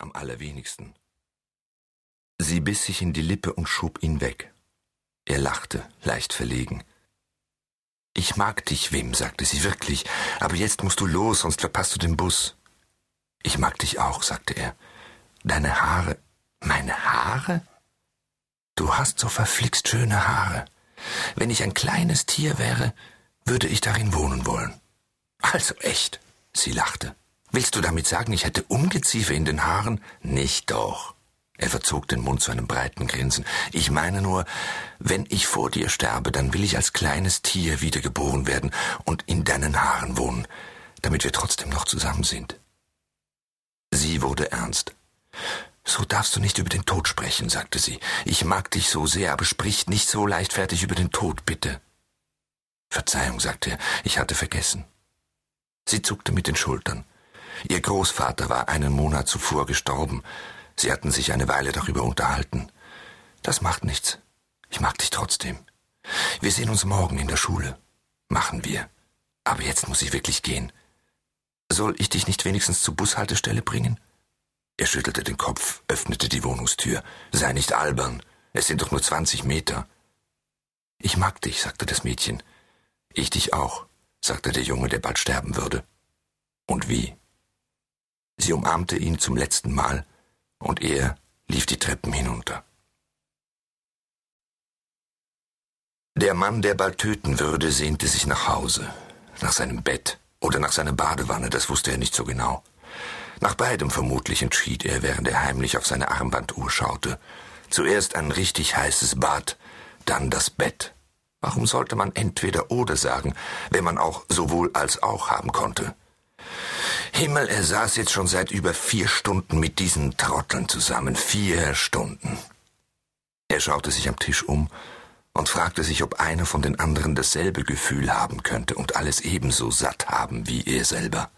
am allerwenigsten. Sie biss sich in die Lippe und schob ihn weg. Er lachte, leicht verlegen. Ich mag dich, Wim, sagte sie wirklich, aber jetzt musst du los, sonst verpasst du den Bus. Ich mag dich auch, sagte er. Deine Haare. Meine Haare? Du hast so verflixt schöne Haare. Wenn ich ein kleines Tier wäre, würde ich darin wohnen wollen. Also echt, sie lachte. Willst du damit sagen, ich hätte Ungeziefer in den Haaren? Nicht doch. Er verzog den Mund zu einem breiten Grinsen. Ich meine nur, wenn ich vor dir sterbe, dann will ich als kleines Tier wiedergeboren werden und in deinen Haaren wohnen, damit wir trotzdem noch zusammen sind. Sie wurde ernst. So darfst du nicht über den Tod sprechen, sagte sie. Ich mag dich so sehr, aber sprich nicht so leichtfertig über den Tod, bitte. Verzeihung, sagte er, ich hatte vergessen. Sie zuckte mit den Schultern. Ihr Großvater war einen Monat zuvor gestorben. Sie hatten sich eine Weile darüber unterhalten. Das macht nichts. Ich mag dich trotzdem. Wir sehen uns morgen in der Schule. Machen wir. Aber jetzt muss ich wirklich gehen. Soll ich dich nicht wenigstens zur Bushaltestelle bringen? Er schüttelte den Kopf, öffnete die Wohnungstür. Sei nicht albern. Es sind doch nur zwanzig Meter. Ich mag dich, sagte das Mädchen. Ich dich auch, sagte der Junge, der bald sterben würde. Und wie? Sie umarmte ihn zum letzten Mal, und er lief die Treppen hinunter. Der Mann, der bald töten würde, sehnte sich nach Hause, nach seinem Bett oder nach seiner Badewanne, das wusste er nicht so genau. Nach beidem vermutlich entschied er, während er heimlich auf seine Armbanduhr schaute. Zuerst ein richtig heißes Bad, dann das Bett. Warum sollte man entweder oder sagen, wenn man auch sowohl als auch haben konnte? Himmel, er saß jetzt schon seit über vier Stunden mit diesen Trotteln zusammen. Vier Stunden. Er schaute sich am Tisch um und fragte sich, ob einer von den anderen dasselbe Gefühl haben könnte und alles ebenso satt haben wie er selber.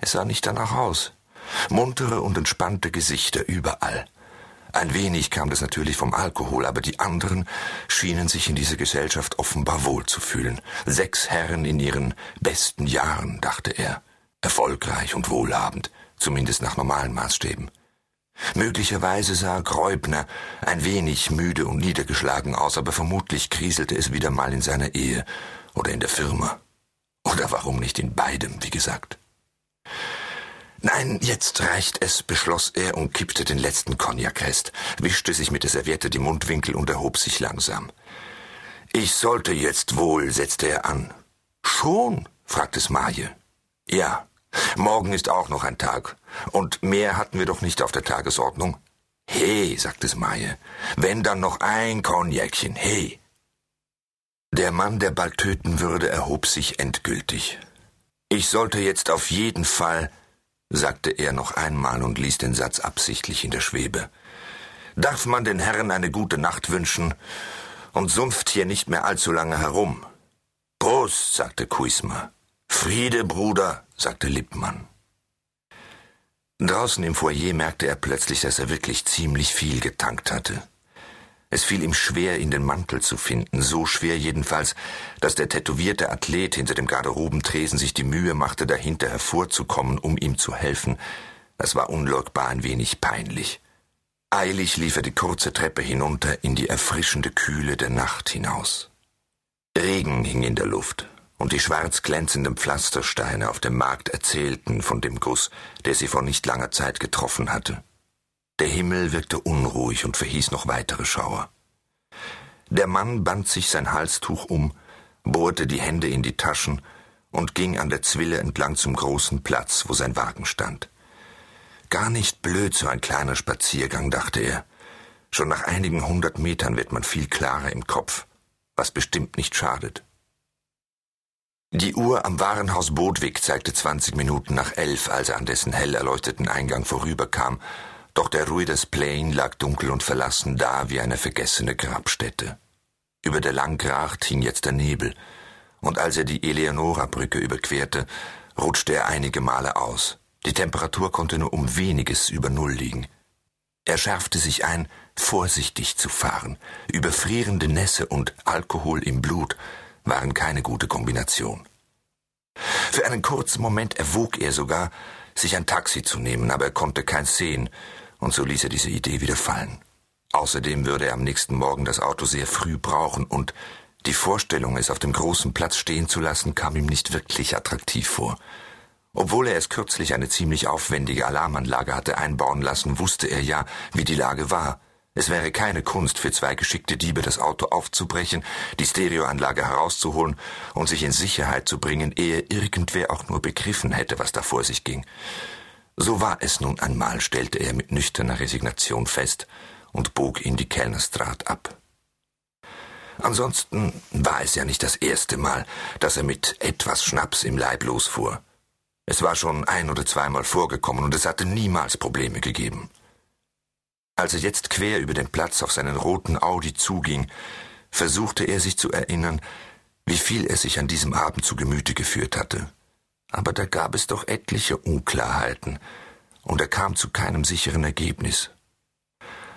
Es sah nicht danach aus. Muntere und entspannte Gesichter überall. Ein wenig kam das natürlich vom Alkohol, aber die anderen schienen sich in dieser Gesellschaft offenbar wohl zu fühlen. Sechs Herren in ihren besten Jahren, dachte er erfolgreich und wohlhabend, zumindest nach normalen Maßstäben. Möglicherweise sah Gräubner ein wenig müde und niedergeschlagen aus, aber vermutlich kriselte es wieder mal in seiner Ehe oder in der Firma. Oder warum nicht in beidem, wie gesagt. Nein, jetzt reicht es, beschloss er und kippte den letzten Cognac-Rest, wischte sich mit der Serviette die Mundwinkel und erhob sich langsam. Ich sollte jetzt wohl, setzte er an. Schon? fragte Smaje. Ja, Morgen ist auch noch ein Tag. Und mehr hatten wir doch nicht auf der Tagesordnung. He, sagte Smaje, wenn dann noch ein Cognacchen, he. Der Mann, der bald töten würde, erhob sich endgültig. Ich sollte jetzt auf jeden Fall, sagte er noch einmal und ließ den Satz absichtlich in der Schwebe. Darf man den Herren eine gute Nacht wünschen und sumpft hier nicht mehr allzu lange herum? Prost, sagte Kuisma. Friede, Bruder, sagte Lippmann. Draußen im Foyer merkte er plötzlich, dass er wirklich ziemlich viel getankt hatte. Es fiel ihm schwer, in den Mantel zu finden, so schwer jedenfalls, dass der tätowierte Athlet hinter dem Garderobentresen sich die Mühe machte, dahinter hervorzukommen, um ihm zu helfen. Das war unleugbar ein wenig peinlich. Eilig lief er die kurze Treppe hinunter in die erfrischende Kühle der Nacht hinaus. Regen hing in der Luft und die schwarz glänzenden Pflastersteine auf dem Markt erzählten von dem Guss, der sie vor nicht langer Zeit getroffen hatte. Der Himmel wirkte unruhig und verhieß noch weitere Schauer. Der Mann band sich sein Halstuch um, bohrte die Hände in die Taschen und ging an der Zwille entlang zum großen Platz, wo sein Wagen stand. Gar nicht blöd so ein kleiner Spaziergang, dachte er. Schon nach einigen hundert Metern wird man viel klarer im Kopf, was bestimmt nicht schadet. Die Uhr am Warenhaus Bodwig zeigte zwanzig Minuten nach elf, als er an dessen hell erleuchteten Eingang vorüberkam, doch der Ruidas Plain lag dunkel und verlassen da wie eine vergessene Grabstätte. Über der Langgracht hing jetzt der Nebel, und als er die Eleonora-Brücke überquerte, rutschte er einige Male aus. Die Temperatur konnte nur um weniges über Null liegen. Er schärfte sich ein, vorsichtig zu fahren. Überfrierende Nässe und Alkohol im Blut waren keine gute Kombination. Für einen kurzen Moment erwog er sogar, sich ein Taxi zu nehmen, aber er konnte keins sehen, und so ließ er diese Idee wieder fallen. Außerdem würde er am nächsten Morgen das Auto sehr früh brauchen, und die Vorstellung, es auf dem großen Platz stehen zu lassen, kam ihm nicht wirklich attraktiv vor. Obwohl er es kürzlich eine ziemlich aufwendige Alarmanlage hatte einbauen lassen, wusste er ja, wie die Lage war. Es wäre keine Kunst für zwei geschickte Diebe, das Auto aufzubrechen, die Stereoanlage herauszuholen und sich in Sicherheit zu bringen, ehe irgendwer auch nur begriffen hätte, was da vor sich ging. So war es nun einmal, stellte er mit nüchterner Resignation fest und bog in die Kellnerstraat ab. Ansonsten war es ja nicht das erste Mal, dass er mit etwas Schnaps im Leib losfuhr. Es war schon ein oder zweimal vorgekommen und es hatte niemals Probleme gegeben. Als er jetzt quer über den Platz auf seinen roten Audi zuging, versuchte er sich zu erinnern, wie viel er sich an diesem Abend zu Gemüte geführt hatte. Aber da gab es doch etliche Unklarheiten, und er kam zu keinem sicheren Ergebnis.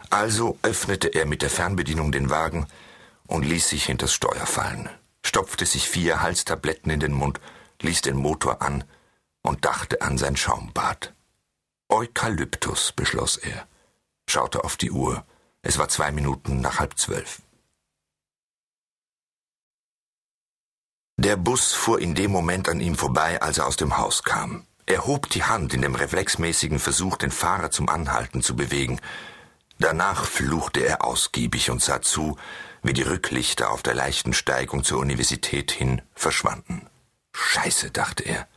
Also öffnete er mit der Fernbedienung den Wagen und ließ sich hinters Steuer fallen, stopfte sich vier Halstabletten in den Mund, ließ den Motor an und dachte an sein Schaumbad. Eukalyptus, beschloss er schaute auf die Uhr. Es war zwei Minuten nach halb zwölf. Der Bus fuhr in dem Moment an ihm vorbei, als er aus dem Haus kam. Er hob die Hand in dem reflexmäßigen Versuch, den Fahrer zum Anhalten zu bewegen. Danach fluchte er ausgiebig und sah zu, wie die Rücklichter auf der leichten Steigung zur Universität hin verschwanden. Scheiße, dachte er.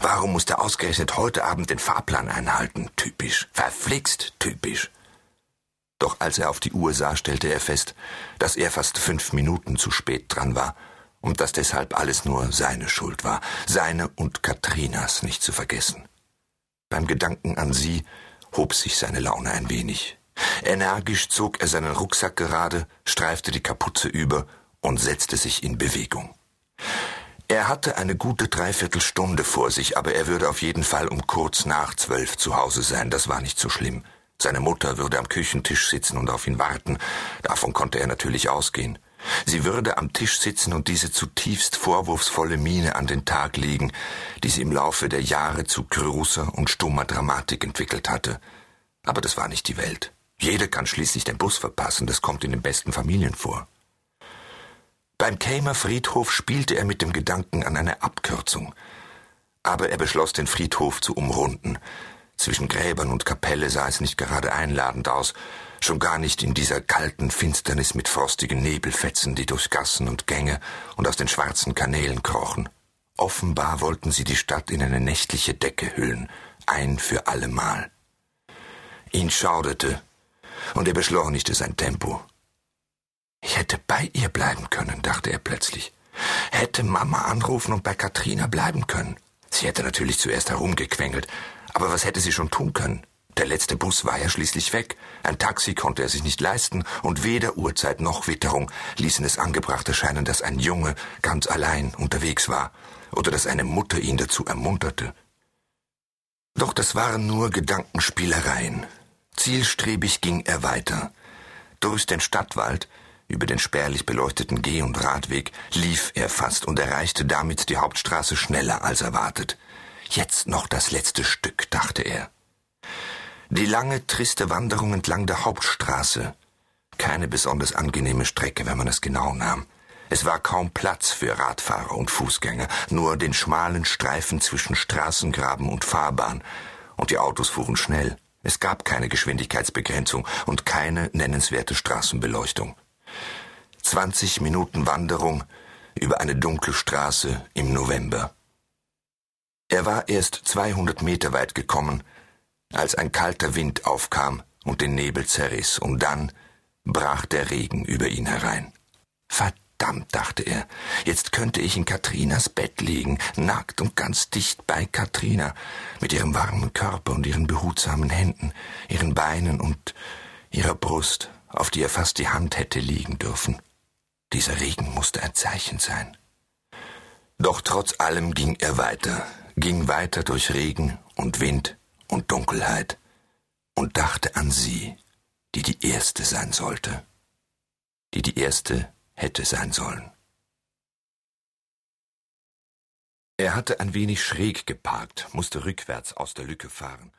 Warum muss der ausgerechnet heute Abend den Fahrplan einhalten? Typisch. Verflixt typisch. Doch als er auf die Uhr sah, stellte er fest, dass er fast fünf Minuten zu spät dran war und dass deshalb alles nur seine Schuld war, seine und Katrinas nicht zu vergessen. Beim Gedanken an sie hob sich seine Laune ein wenig. Energisch zog er seinen Rucksack gerade, streifte die Kapuze über und setzte sich in Bewegung. Er hatte eine gute Dreiviertelstunde vor sich, aber er würde auf jeden Fall um kurz nach zwölf zu Hause sein, das war nicht so schlimm. Seine Mutter würde am Küchentisch sitzen und auf ihn warten. Davon konnte er natürlich ausgehen. Sie würde am Tisch sitzen und diese zutiefst vorwurfsvolle Miene an den Tag legen, die sie im Laufe der Jahre zu großer und stummer Dramatik entwickelt hatte. Aber das war nicht die Welt. Jeder kann schließlich den Bus verpassen, das kommt in den besten Familien vor. Beim Keimer Friedhof spielte er mit dem Gedanken an eine Abkürzung. Aber er beschloss, den Friedhof zu umrunden. Zwischen Gräbern und Kapelle sah es nicht gerade einladend aus, schon gar nicht in dieser kalten Finsternis mit frostigen Nebelfetzen, die durch Gassen und Gänge und aus den schwarzen Kanälen krochen. Offenbar wollten sie die Stadt in eine nächtliche Decke hüllen, ein für allemal. Ihn schauderte, und er beschleunigte sein Tempo. Ich hätte bei ihr bleiben können, dachte er plötzlich. Hätte Mama anrufen und bei Katrina bleiben können. Sie hätte natürlich zuerst herumgequengelt, aber was hätte sie schon tun können? Der letzte Bus war ja schließlich weg. Ein Taxi konnte er sich nicht leisten, und weder Uhrzeit noch Witterung ließen es angebracht erscheinen, dass ein Junge ganz allein unterwegs war oder dass eine Mutter ihn dazu ermunterte. Doch das waren nur Gedankenspielereien. Zielstrebig ging er weiter. Durch den Stadtwald, über den spärlich beleuchteten Geh- und Radweg, lief er fast und erreichte damit die Hauptstraße schneller als erwartet. Jetzt noch das letzte Stück, dachte er. Die lange, triste Wanderung entlang der Hauptstraße. Keine besonders angenehme Strecke, wenn man es genau nahm. Es war kaum Platz für Radfahrer und Fußgänger, nur den schmalen Streifen zwischen Straßengraben und Fahrbahn, und die Autos fuhren schnell. Es gab keine Geschwindigkeitsbegrenzung und keine nennenswerte Straßenbeleuchtung. Zwanzig Minuten Wanderung über eine dunkle Straße im November. Er war erst 200 Meter weit gekommen, als ein kalter Wind aufkam und den Nebel zerriss, und dann brach der Regen über ihn herein. Verdammt, dachte er, jetzt könnte ich in Katrinas Bett liegen, nackt und ganz dicht bei Katrina, mit ihrem warmen Körper und ihren behutsamen Händen, ihren Beinen und ihrer Brust, auf die er fast die Hand hätte liegen dürfen. Dieser Regen musste ein Zeichen sein. Doch trotz allem ging er weiter, ging weiter durch Regen und Wind und Dunkelheit und dachte an sie, die die Erste sein sollte, die die Erste hätte sein sollen. Er hatte ein wenig schräg geparkt, musste rückwärts aus der Lücke fahren.